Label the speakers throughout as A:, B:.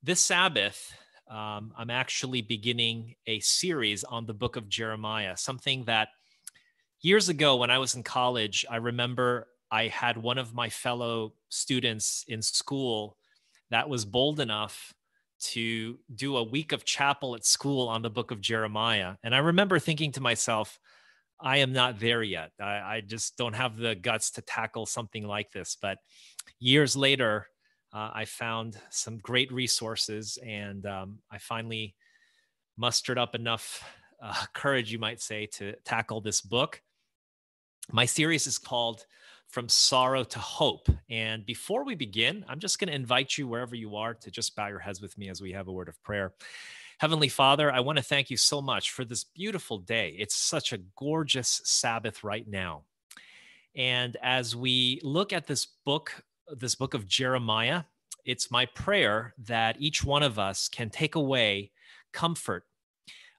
A: This Sabbath, um, I'm actually beginning a series on the book of Jeremiah, something that years ago when I was in college, I remember I had one of my fellow students in school that was bold enough to do a week of chapel at school on the book of Jeremiah. And I remember thinking to myself, I am not there yet. I, I just don't have the guts to tackle something like this. But years later, uh, I found some great resources and um, I finally mustered up enough uh, courage, you might say, to tackle this book. My series is called From Sorrow to Hope. And before we begin, I'm just going to invite you, wherever you are, to just bow your heads with me as we have a word of prayer. Heavenly Father, I want to thank you so much for this beautiful day. It's such a gorgeous Sabbath right now. And as we look at this book, this book of Jeremiah, it's my prayer that each one of us can take away comfort,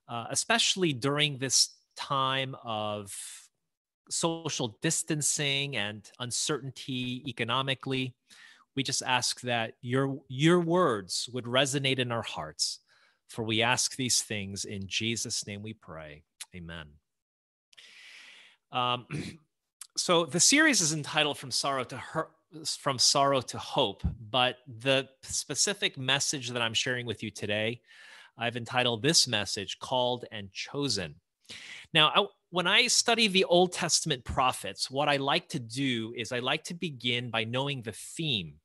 A: uh, especially during this time of social distancing and uncertainty economically. We just ask that your, your words would resonate in our hearts. For we ask these things in Jesus' name we pray. Amen. Um, so the series is entitled From Sorrow to Her- from sorrow to hope, but the specific message that I'm sharing with you today, I've entitled this message Called and Chosen. Now, I, when I study the Old Testament prophets, what I like to do is I like to begin by knowing the theme.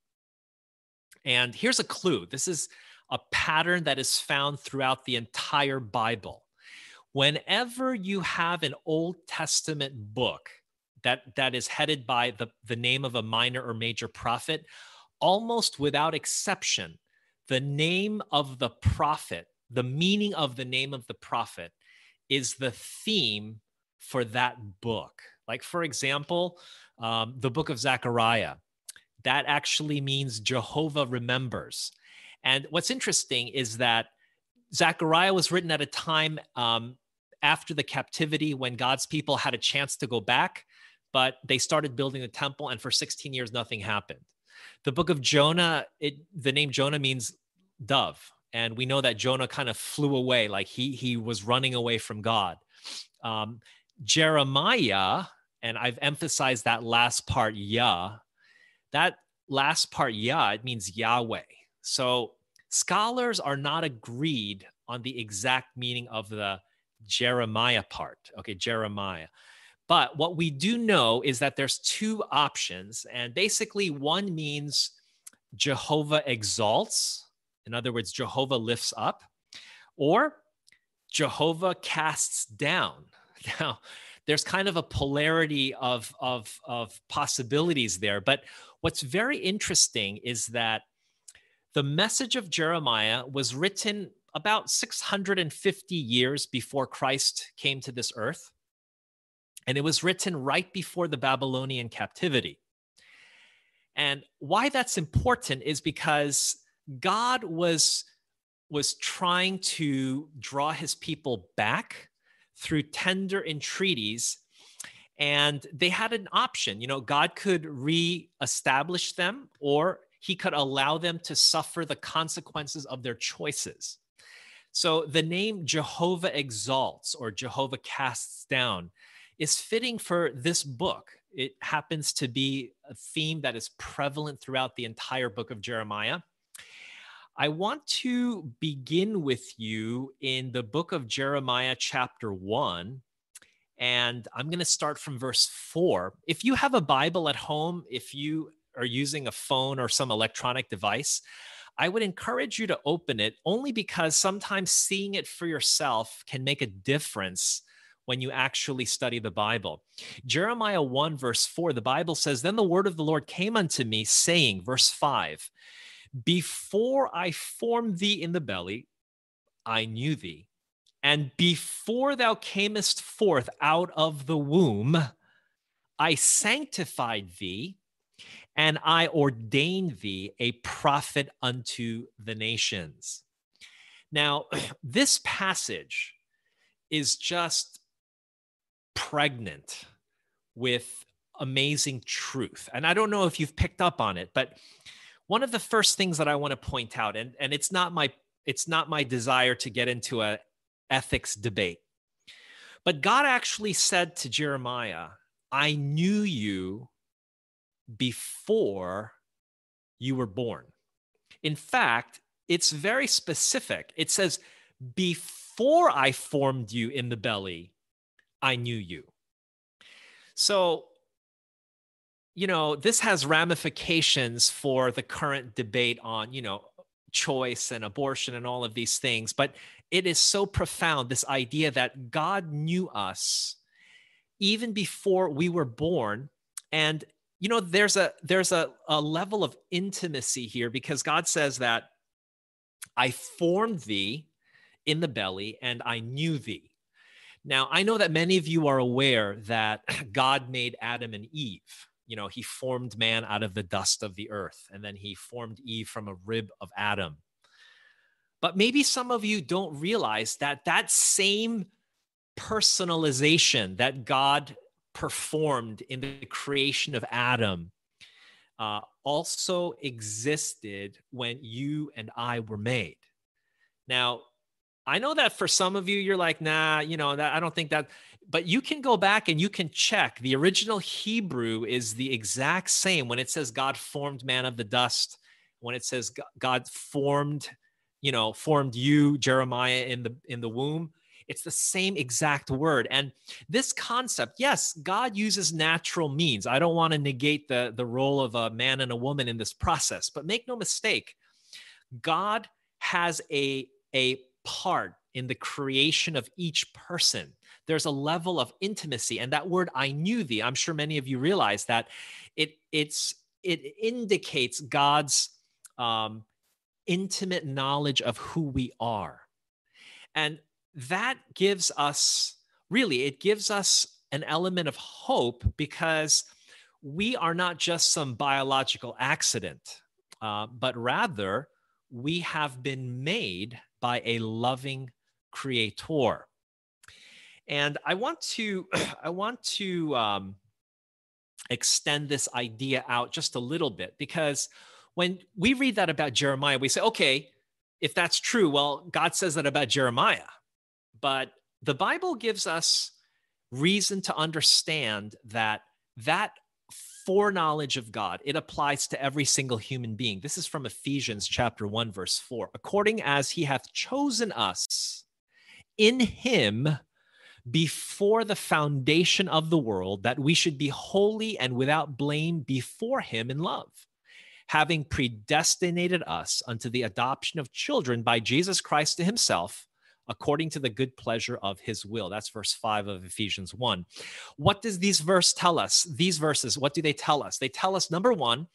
A: And here's a clue this is a pattern that is found throughout the entire Bible. Whenever you have an Old Testament book, that that is headed by the, the name of a minor or major prophet almost without exception the name of the prophet the meaning of the name of the prophet is the theme for that book. Like for example um, the book of zechariah that actually means jehovah remembers. And what's interesting is that zechariah was written at a time um, after the captivity when god's people had a chance to go back but they started building the temple and for 16 years nothing happened. The book of jonah it the name jonah means dove and we know that jonah kind of flew away like he he was running away from god. Um, jeremiah and i've emphasized that last part yah. That last part yah it means yahweh. So scholars are not agreed on the exact meaning of the jeremiah part. Okay jeremiah but what we do know is that there's two options. And basically, one means Jehovah exalts. In other words, Jehovah lifts up, or Jehovah casts down. Now, there's kind of a polarity of, of, of possibilities there. But what's very interesting is that the message of Jeremiah was written about 650 years before Christ came to this earth and it was written right before the Babylonian captivity. And why that's important is because God was was trying to draw his people back through tender entreaties and they had an option you know god could re-establish them or he could allow them to suffer the consequences of their choices so the name jehovah exalts or jehovah casts down is fitting for this book. It happens to be a theme that is prevalent throughout the entire book of Jeremiah. I want to begin with you in the book of Jeremiah, chapter 1. And I'm going to start from verse 4. If you have a Bible at home, if you are using a phone or some electronic device, I would encourage you to open it only because sometimes seeing it for yourself can make a difference when you actually study the Bible. Jeremiah 1, verse 4, the Bible says, Then the word of the Lord came unto me, saying, verse 5, Before I formed thee in the belly, I knew thee. And before thou camest forth out of the womb, I sanctified thee, and I ordained thee a prophet unto the nations. Now, this passage is just pregnant with amazing truth. And I don't know if you've picked up on it, but one of the first things that I want to point out, and, and it's not my it's not my desire to get into a ethics debate. But God actually said to Jeremiah, I knew you before you were born. In fact, it's very specific. It says, Before I formed you in the belly, I knew you. So, you know, this has ramifications for the current debate on, you know, choice and abortion and all of these things. But it is so profound this idea that God knew us even before we were born. And you know, there's a there's a, a level of intimacy here because God says that I formed thee in the belly and I knew thee. Now, I know that many of you are aware that God made Adam and Eve. You know, he formed man out of the dust of the earth, and then he formed Eve from a rib of Adam. But maybe some of you don't realize that that same personalization that God performed in the creation of Adam uh, also existed when you and I were made. Now, I know that for some of you, you're like, nah, you know, that I don't think that, but you can go back and you can check. The original Hebrew is the exact same when it says God formed man of the dust, when it says God formed, you know, formed you, Jeremiah, in the in the womb. It's the same exact word. And this concept, yes, God uses natural means. I don't want to negate the, the role of a man and a woman in this process, but make no mistake, God has a, a part in the creation of each person. There's a level of intimacy. And that word, I knew thee, I'm sure many of you realize that it, it's, it indicates God's um, intimate knowledge of who we are. And that gives us, really, it gives us an element of hope because we are not just some biological accident, uh, but rather we have been made by a loving creator. And I want to, I want to um, extend this idea out just a little bit because when we read that about Jeremiah, we say, okay, if that's true, well, God says that about Jeremiah. But the Bible gives us reason to understand that that foreknowledge of God, it applies to every single human being. This is from Ephesians chapter 1 verse 4. According as he hath chosen us in him before the foundation of the world that we should be holy and without blame before him in love having predestinated us unto the adoption of children by Jesus Christ to himself according to the good pleasure of his will. That's verse 5 of Ephesians 1. What does these verse tell us? These verses, what do they tell us? They tell us number 1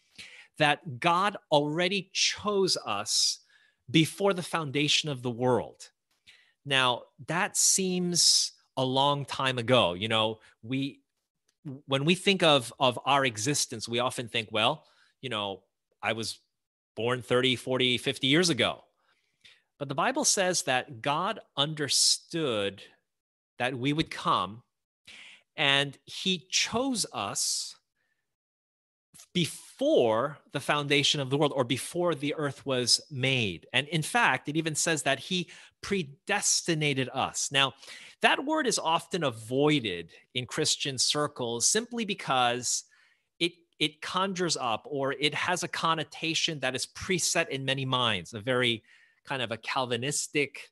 A: that God already chose us before the foundation of the world. Now, that seems a long time ago. You know, we when we think of of our existence, we often think, well, you know, I was born 30, 40, 50 years ago. But the Bible says that God understood that we would come and he chose us before the foundation of the world or before the earth was made. And in fact, it even says that he predestinated us. Now, that word is often avoided in Christian circles simply because it it conjures up or it has a connotation that is preset in many minds, a very kind of a Calvinistic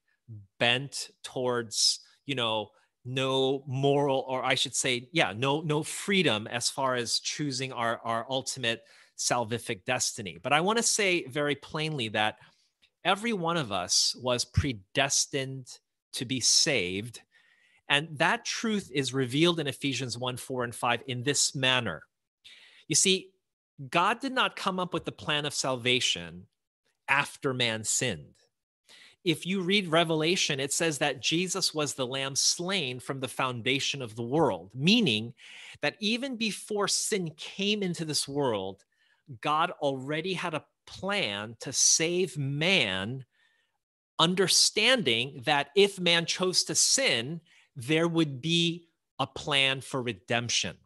A: bent towards, you know, no moral, or I should say, yeah, no, no freedom as far as choosing our, our ultimate salvific destiny. But I want to say very plainly that every one of us was predestined to be saved. And that truth is revealed in Ephesians 1 4 and 5 in this manner. You see, God did not come up with the plan of salvation after man sinned if you read Revelation, it says that Jesus was the lamb slain from the foundation of the world, meaning that even before sin came into this world, God already had a plan to save man, understanding that if man chose to sin, there would be a plan for redemption.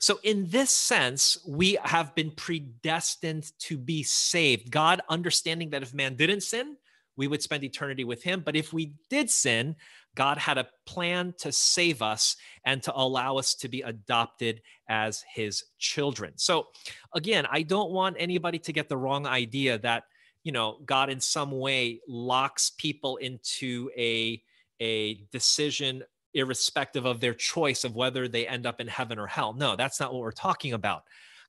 A: So, in this sense, we have been predestined to be saved. God understanding that if man didn't sin, we would spend eternity with him. But if we did sin, God had a plan to save us and to allow us to be adopted as his children. So, again, I don't want anybody to get the wrong idea that, you know, God in some way locks people into a, a decision irrespective of their choice of whether they end up in heaven or hell. No, that's not what we're talking about.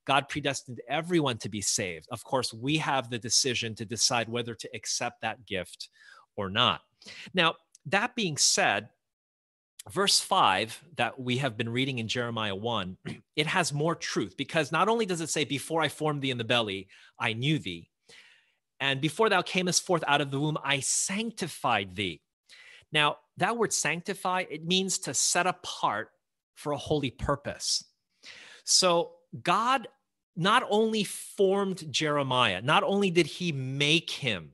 A: God predestined everyone to be saved. Of course, we have the decision to decide whether to accept that gift or not. Now, that being said, verse 5 that we have been reading in Jeremiah 1, it has more truth because not only does it say, Before I formed thee in the belly, I knew thee. And before thou camest forth out of the womb, I sanctified thee. Now, that word sanctify, it means to set apart for a holy purpose. So God not only formed Jeremiah, not only did he make him,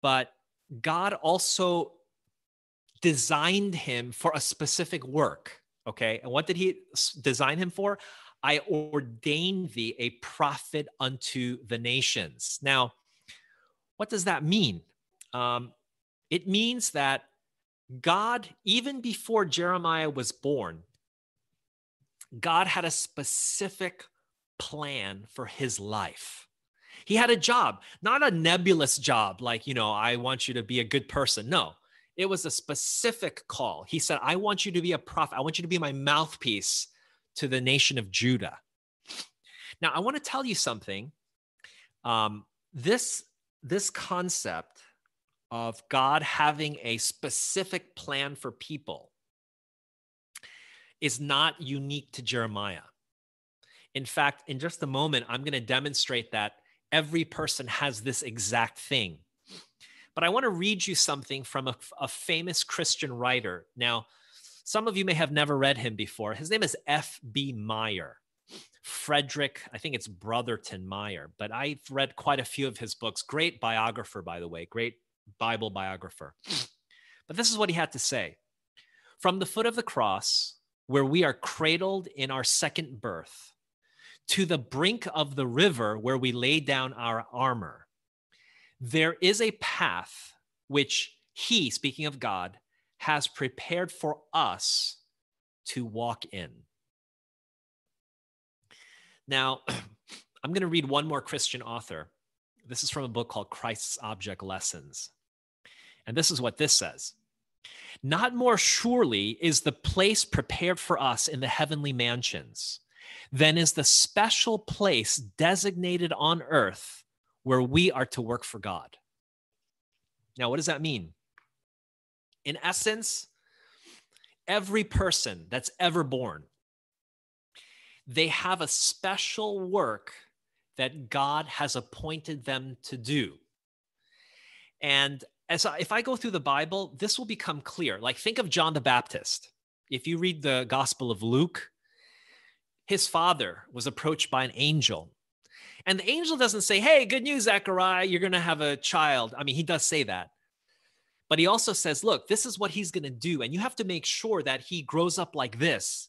A: but God also designed him for a specific work. Okay. And what did he design him for? I ordained thee a prophet unto the nations. Now, what does that mean? Um, it means that God, even before Jeremiah was born, God had a specific plan for his life. He had a job, not a nebulous job like, you know, I want you to be a good person. No, it was a specific call. He said, I want you to be a prophet. I want you to be my mouthpiece to the nation of Judah. Now, I want to tell you something. Um, this, this concept of God having a specific plan for people is not unique to Jeremiah. In fact, in just a moment, I'm going to demonstrate that every person has this exact thing. But I want to read you something from a, a famous Christian writer. Now, some of you may have never read him before. His name is F.B. Meyer. Frederick, I think it's Brotherton Meyer, but I've read quite a few of his books. Great biographer, by the way, great Bible biographer. But this is what he had to say From the foot of the cross, where we are cradled in our second birth, to the brink of the river where we lay down our armor, there is a path which he, speaking of God, has prepared for us to walk in. Now, I'm going to read one more Christian author. This is from a book called Christ's Object Lessons. And this is what this says Not more surely is the place prepared for us in the heavenly mansions than is the special place designated on earth where we are to work for God. Now, what does that mean? In essence, every person that's ever born, they have a special work that God has appointed them to do. And as I, if I go through the Bible, this will become clear. Like think of John the Baptist. If you read the Gospel of Luke, his father was approached by an angel. And the angel doesn't say, Hey, good news, Zechariah, you're going to have a child. I mean, he does say that. But he also says, Look, this is what he's going to do. And you have to make sure that he grows up like this.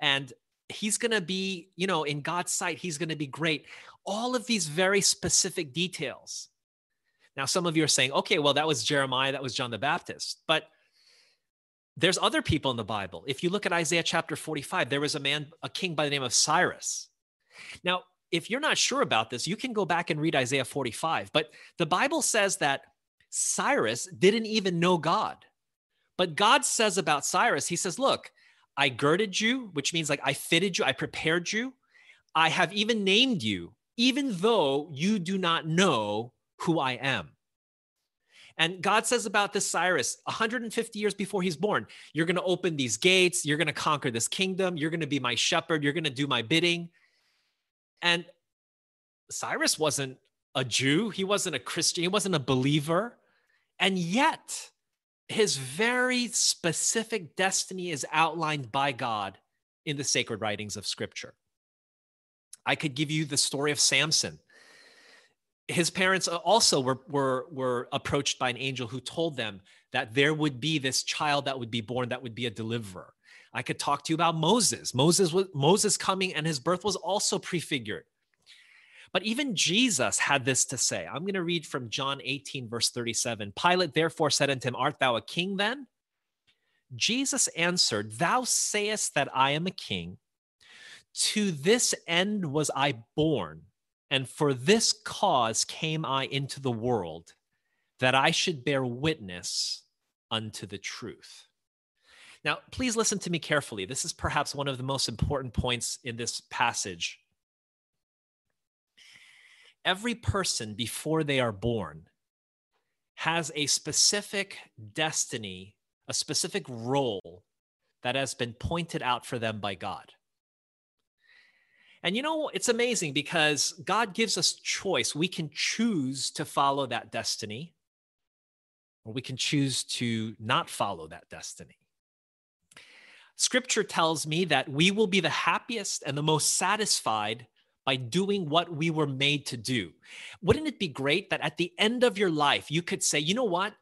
A: And he's going to be, you know, in God's sight, he's going to be great. All of these very specific details. Now, some of you are saying, okay, well, that was Jeremiah, that was John the Baptist. But there's other people in the Bible. If you look at Isaiah chapter 45, there was a man, a king by the name of Cyrus. Now, if you're not sure about this, you can go back and read Isaiah 45. But the Bible says that Cyrus didn't even know God. But God says about Cyrus, He says, Look, I girded you, which means like I fitted you, I prepared you. I have even named you, even though you do not know who I am. And God says about this Cyrus 150 years before he's born, you're going to open these gates, you're going to conquer this kingdom, you're going to be my shepherd, you're going to do my bidding. And Cyrus wasn't a Jew, he wasn't a Christian, he wasn't a believer. And yet, his very specific destiny is outlined by God in the sacred writings of Scripture. I could give you the story of Samson his parents uh, also were, were, were approached by an angel who told them that there would be this child that would be born that would be a deliverer. I could talk to you about Moses. Moses was Moses coming and his birth was also prefigured. But even Jesus had this to say. I'm going to read from John 18, verse 37. Pilate therefore said unto him, Art thou a king then? Jesus answered, Thou sayest that I am a king. To this end was I born, and for this cause came I into the world, that I should bear witness unto the truth. Now, please listen to me carefully. This is perhaps one of the most important points in this passage every person before they are born has a specific destiny, a specific role that has been pointed out for them by God. And you know, it's amazing because God gives us choice. We can choose to follow that destiny, or we can choose to not follow that destiny. Scripture tells me that we will be the happiest and the most satisfied by doing what we were made to do. Wouldn't it be great that at the end of your life, you could say, you know what?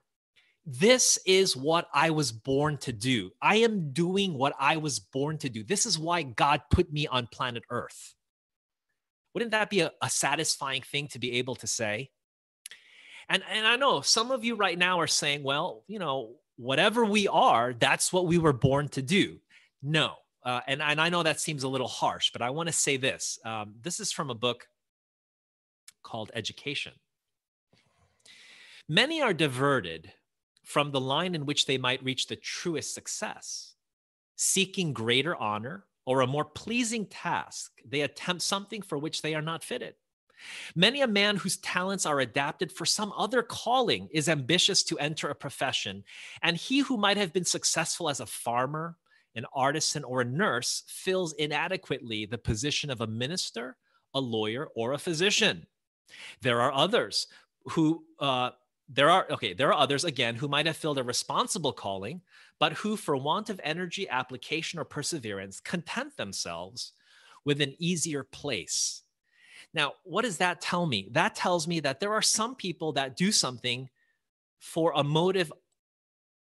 A: This is what I was born to do. I am doing what I was born to do. This is why God put me on planet Earth. Wouldn't that be a, a satisfying thing to be able to say? And, and I know some of you right now are saying, well, you know, whatever we are, that's what we were born to do. No, uh, and, and I know that seems a little harsh, but I want to say this. Um, this is from a book called Education. Many are diverted from the line in which they might reach the truest success. Seeking greater honor or a more pleasing task, they attempt something for which they are not fitted. Many a man whose talents are adapted for some other calling is ambitious to enter a profession, and he who might have been successful as a farmer an artisan, or a nurse fills inadequately the position of a minister, a lawyer, or a physician. There are others who, uh, there are, okay, there are others again who might have filled a responsible calling, but who, for want of energy, application, or perseverance, content themselves with an easier place. Now, what does that tell me? That tells me that there are some people that do something for a motive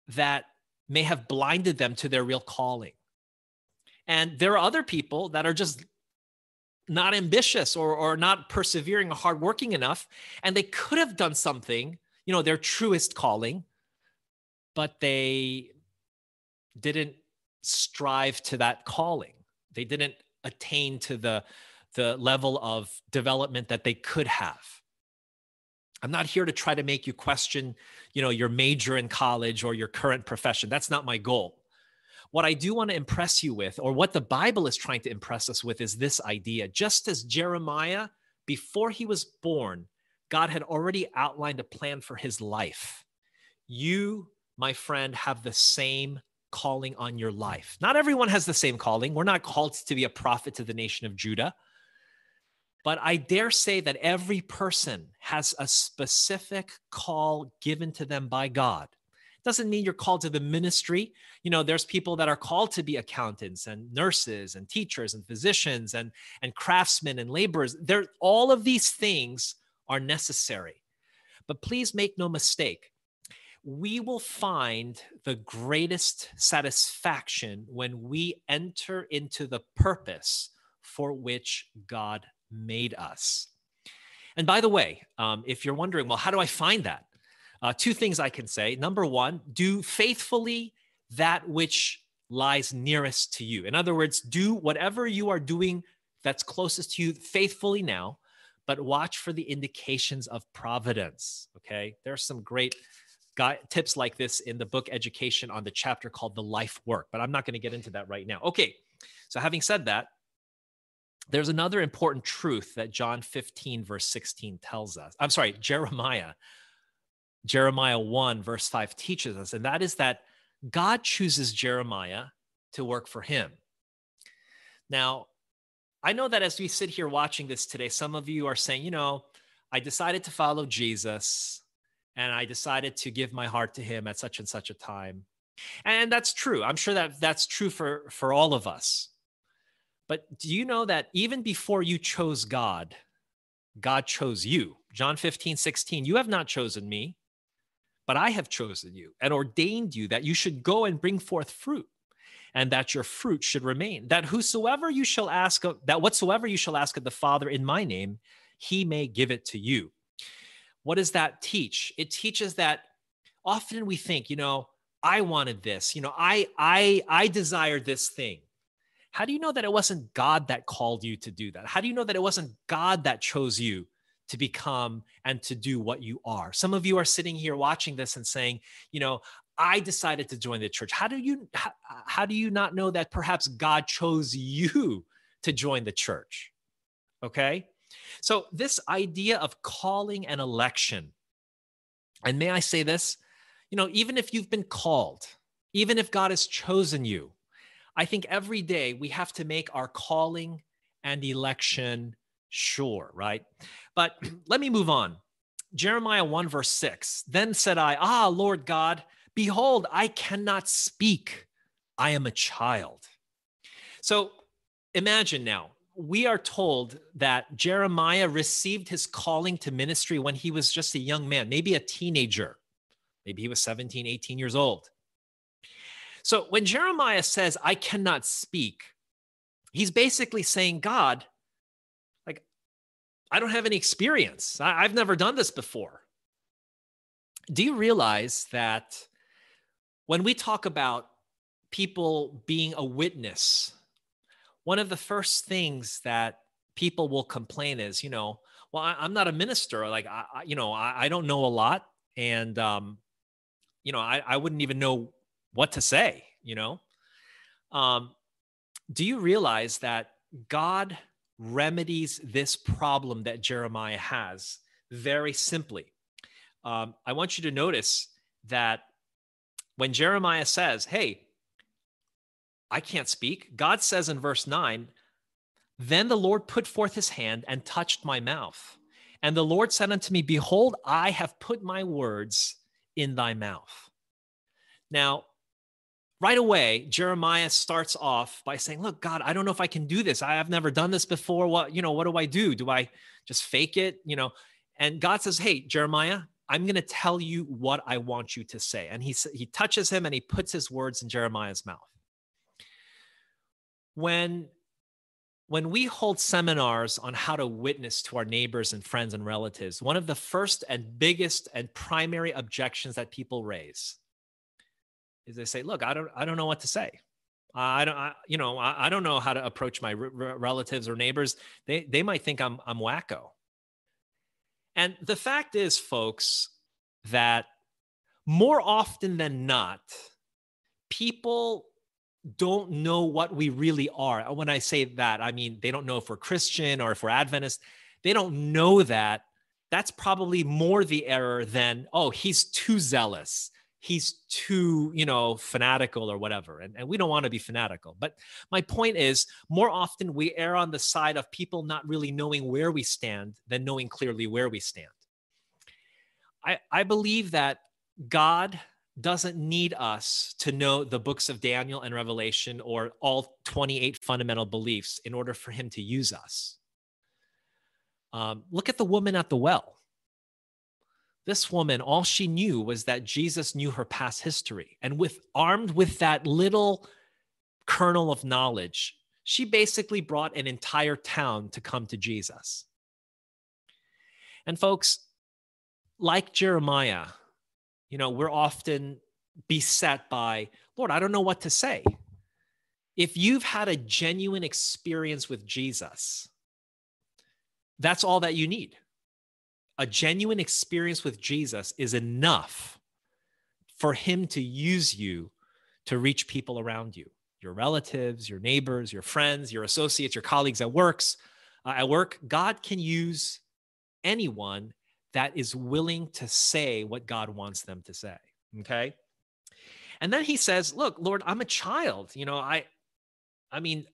A: that may have blinded them to their real calling. And there are other people that are just not ambitious or, or not persevering or hardworking enough, and they could have done something, you know, their truest calling, but they didn't strive to that calling. They didn't attain to the, the level of development that they could have. I'm not here to try to make you question, you know, your major in college or your current profession. That's not my goal. What I do want to impress you with, or what the Bible is trying to impress us with, is this idea. Just as Jeremiah, before he was born, God had already outlined a plan for his life. You, my friend, have the same calling on your life. Not everyone has the same calling. We're not called to be a prophet to the nation of Judah. But I dare say that every person has a specific call given to them by God. Doesn't mean you're called to the ministry. You know, there's people that are called to be accountants and nurses and teachers and physicians and, and craftsmen and laborers. There, all of these things are necessary. But please make no mistake, we will find the greatest satisfaction when we enter into the purpose for which God made us. And by the way, um, if you're wondering, well, how do I find that? Uh, two things I can say. Number one, do faithfully that which lies nearest to you. In other words, do whatever you are doing that's closest to you faithfully now, but watch for the indications of providence. Okay. There are some great guy, tips like this in the book Education on the chapter called The Life Work, but I'm not going to get into that right now. Okay. So, having said that, there's another important truth that John 15, verse 16 tells us. I'm sorry, Jeremiah. Jeremiah 1, verse 5 teaches us, and that is that God chooses Jeremiah to work for him. Now, I know that as we sit here watching this today, some of you are saying, you know, I decided to follow Jesus and I decided to give my heart to him at such and such a time. And that's true. I'm sure that that's true for, for all of us. But do you know that even before you chose God, God chose you? John 15, 16, you have not chosen me, but I have chosen you and ordained you that you should go and bring forth fruit, and that your fruit should remain. That whosoever you shall ask, of, that whatsoever you shall ask of the Father in my name, he may give it to you. What does that teach? It teaches that often we think, you know, I wanted this, you know, I I I desired this thing. How do you know that it wasn't God that called you to do that? How do you know that it wasn't God that chose you to become and to do what you are? Some of you are sitting here watching this and saying, you know, I decided to join the church. How do you how, how do you not know that perhaps God chose you to join the church? Okay? So this idea of calling an election and may I say this, you know, even if you've been called, even if God has chosen you, I think every day we have to make our calling and election sure, right? But let me move on. Jeremiah 1, verse 6. Then said I, Ah, Lord God, behold, I cannot speak. I am a child. So imagine now, we are told that Jeremiah received his calling to ministry when he was just a young man, maybe a teenager. Maybe he was 17, 18 years old. So when Jeremiah says, I cannot speak, he's basically saying, God, like, I don't have any experience. I, have never done this before. Do you realize that when we talk about people being a witness, one of the first things that people will complain is, you know, well, I, am not a minister. Like, I, you know, I, I, don't know a lot. And, um, you know, I, I wouldn't even know what to say, you know? Um, do you realize that God remedies this problem that Jeremiah has very simply? Um, I want you to notice that when Jeremiah says, Hey, I can't speak, God says in verse 9, Then the Lord put forth his hand and touched my mouth. And the Lord said unto me, Behold, I have put my words in thy mouth. Now, right away jeremiah starts off by saying look god i don't know if i can do this i have never done this before what you know what do i do do i just fake it you know and god says hey jeremiah i'm going to tell you what i want you to say and he he touches him and he puts his words in jeremiah's mouth when when we hold seminars on how to witness to our neighbors and friends and relatives one of the first and biggest and primary objections that people raise is they say, look, I don't, I don't know what to say. I don't, I, you know, I, I, don't know how to approach my r- relatives or neighbors. They, they might think I'm, I'm wacko. And the fact is, folks, that more often than not, people don't know what we really are. When I say that, I mean they don't know if we're Christian or if we're Adventist. They don't know that. That's probably more the error than, oh, he's too zealous he's too you know fanatical or whatever and, and we don't want to be fanatical but my point is more often we err on the side of people not really knowing where we stand than knowing clearly where we stand. I i believe that god doesn't need us to know the books of daniel and revelation or all 28 fundamental beliefs in order for him to use us. Um, look at the woman at the well this woman, all she knew was that Jesus knew her past history. And with armed with that little kernel of knowledge, she basically brought an entire town to come to Jesus. And folks, like Jeremiah, you know, we're often beset by, Lord, I don't know what to say. If you've had a genuine experience with Jesus, that's all that you need a genuine experience with Jesus is enough for him to use you to reach people around you your relatives your neighbors your friends your associates your colleagues at works uh, at work. God can use anyone that is willing to say what god wants them to say okay? And then he says look lord i'm a child you know i i mean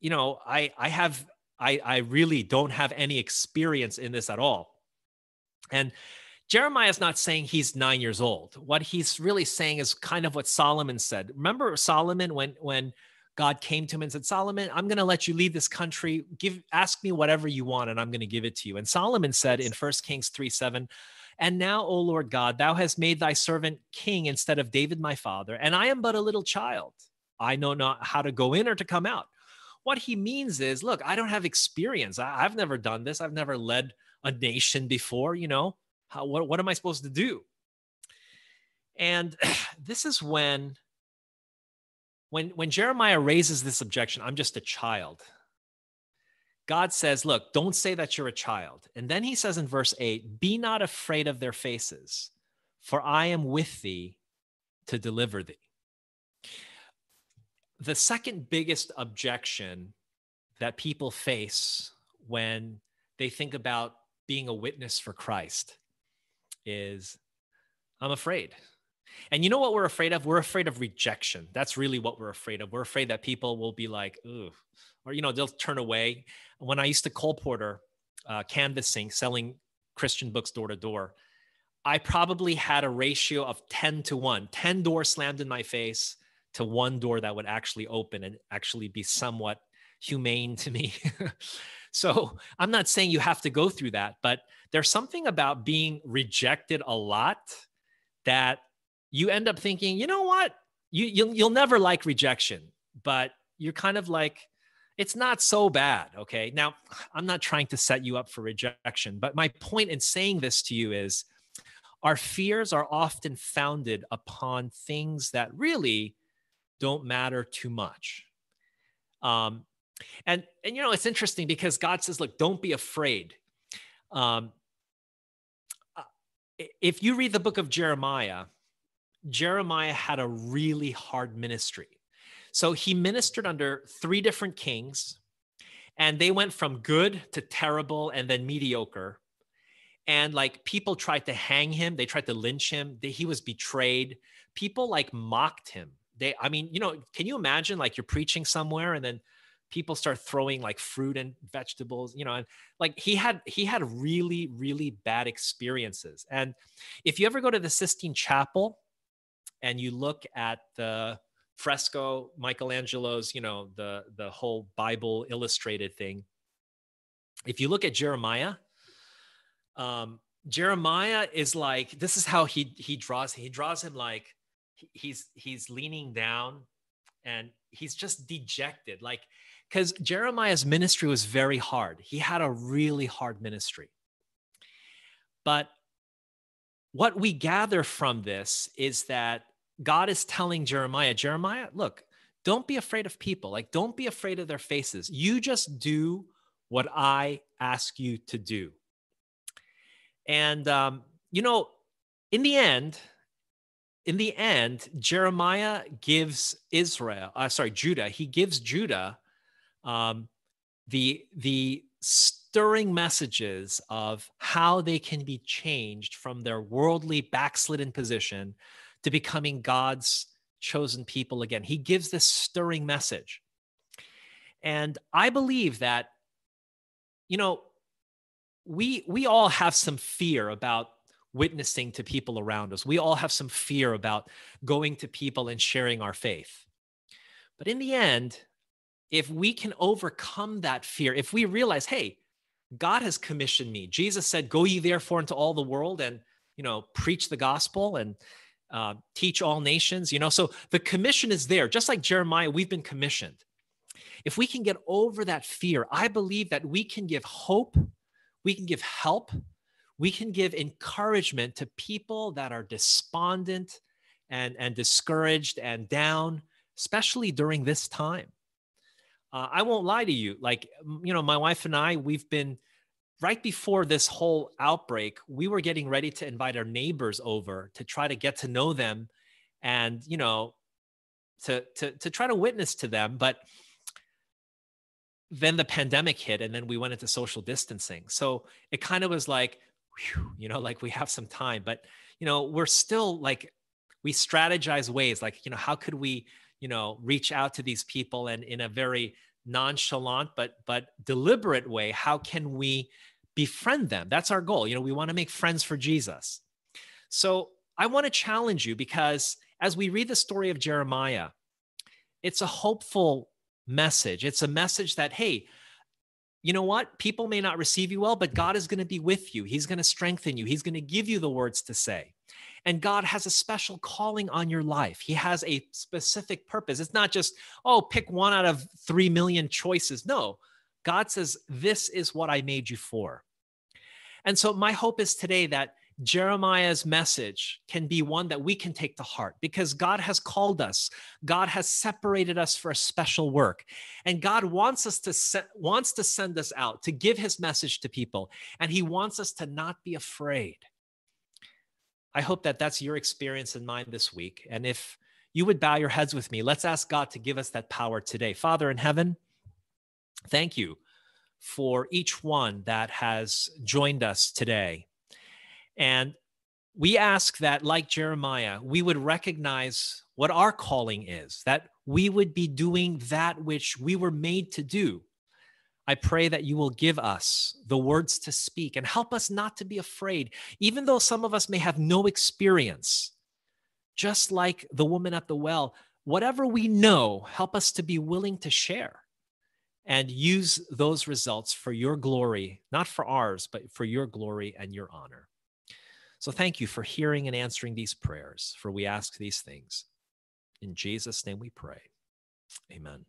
A: you know i i have i i really don't have any experience in this at all and Jeremiah is not saying he's nine years old. What he's really saying is kind of what Solomon said. Remember Solomon when when God came to him and said, Solomon, I'm going to let you lead this country. Give ask me whatever you want, and I'm going to give it to you. And Solomon said in 1 Kings 3 7, and now, O Lord God, thou hast made thy servant king instead of David my father, and I am but a little child. I know not how to go in or to come out. What he means is, look, I don't have experience. I, have never done this. I've never led a nation before. You know, how, what, what am I supposed to do? And this is when, when, when Jeremiah raises this objection, I'm just a child. God says, Look, don't say that you're a child. And then he says in verse 8, Be not afraid of their faces, for I am with thee to deliver thee. The second biggest objection that people face when they think about being a witness for Christ is, I'm afraid. And you know what we're afraid of? We're afraid of rejection. That's really what we're afraid of. We're afraid that people will be like, ooh, or, you know, they'll turn away. When I used to colporteur, uh, canvassing, selling Christian books door to door, I probably had a ratio of 10 to 1, 10 doors slammed in my face to one door that would actually open and actually be somewhat humane to me. so I'm not saying you have to go through that, but there's something about being rejected a lot that you end up thinking, you know what? You, you'll, you'll never like rejection, but you're kind of like, it's not so bad. Okay. Now, I'm not trying to set you up for rejection, but my point in saying this to you is our fears are often founded upon things that really don't matter too much. Um, and and you know it's interesting because God says, look, don't be afraid. Um, uh, if you read the book of Jeremiah, Jeremiah had a really hard ministry. So he ministered under three different kings, and they went from good to terrible and then mediocre. And like people tried to hang him, they tried to lynch him. He was betrayed. People like mocked him. They, I mean, you know, can you imagine like you're preaching somewhere and then people start throwing like fruit and vegetables, you know, and like he had he had really really bad experiences. And if you ever go to the Sistine Chapel and you look at the fresco michelangelo's you know the the whole bible illustrated thing if you look at jeremiah um jeremiah is like this is how he he draws he draws him like he's he's leaning down and he's just dejected like because jeremiah's ministry was very hard he had a really hard ministry but what we gather from this is that God is telling Jeremiah, Jeremiah, look, don't be afraid of people. Like, don't be afraid of their faces. You just do what I ask you to do. And, um, you know, in the end, in the end, Jeremiah gives Israel, uh, sorry, Judah, he gives Judah um, the, the stirring messages of how they can be changed from their worldly backslidden position to becoming God's chosen people again. He gives this stirring message. And I believe that, you know, we we all have some fear about witnessing to people around us. We all have some fear about going to people and sharing our faith. But in the end, if we can overcome that fear, if we realize, hey, God has commissioned me. Jesus said, "Go ye therefore into all the world and, you know, preach the gospel and uh, teach all nations. You know, so the commission is there. Just like Jeremiah, we've been commissioned. If we can get over that fear, I believe that we can give hope, we can give help, we can give encouragement to people that are despondent and, and discouraged and down, especially during this time. Uh, I won't lie to you. Like, you know, my wife and I, we've been right before this whole outbreak, we were getting ready to invite our neighbors over to try to get to know them and, you know, to to to try to witness to them, but then the pandemic hit and then we went into social distancing. So it kind of was like, whew, you know, like we have some time, but you know, we're still like we strategize ways like, you know, how could we, you know, reach out to these people and in a very nonchalant but but deliberate way how can we befriend them? That's our goal. You know we want to make friends for jesus. So i want to challenge you because as we read the story of jeremiah it's a hopeful message. It's a message that hey you know what? People may not receive you well but god is going to be with you. He's going to strengthen you. He's going to give you the words to say And God has a special calling on your life. He has a specific purpose. It's not just, oh, pick one out of 3 million choices. No, God says, this is what I made you for. And so my hope is today that Jeremiah's message can be one that we can take to heart because God has called us. God has separated us for a special work. And God wants us to se- wants to send us out to give his message to people and he wants us to not be afraid. I hope that that's your experience in mind this week. And if you would bow your heads with me, let's ask God to give us that power today. Father in heaven, thank you for each one that has joined us today. And we ask that, like Jeremiah, we would recognize what our calling is, that we would be doing that which we were made to do. I pray that you will give us the words to speak and help us not to be afraid, even though some of us may have no experience. Just like the woman at the well, whatever we know, help us to be willing to share and use those results for your glory, not for ours, but for your glory and your honor. So thank you for hearing and answering these prayers, for we ask these things. In Jesus' name we pray. Amen.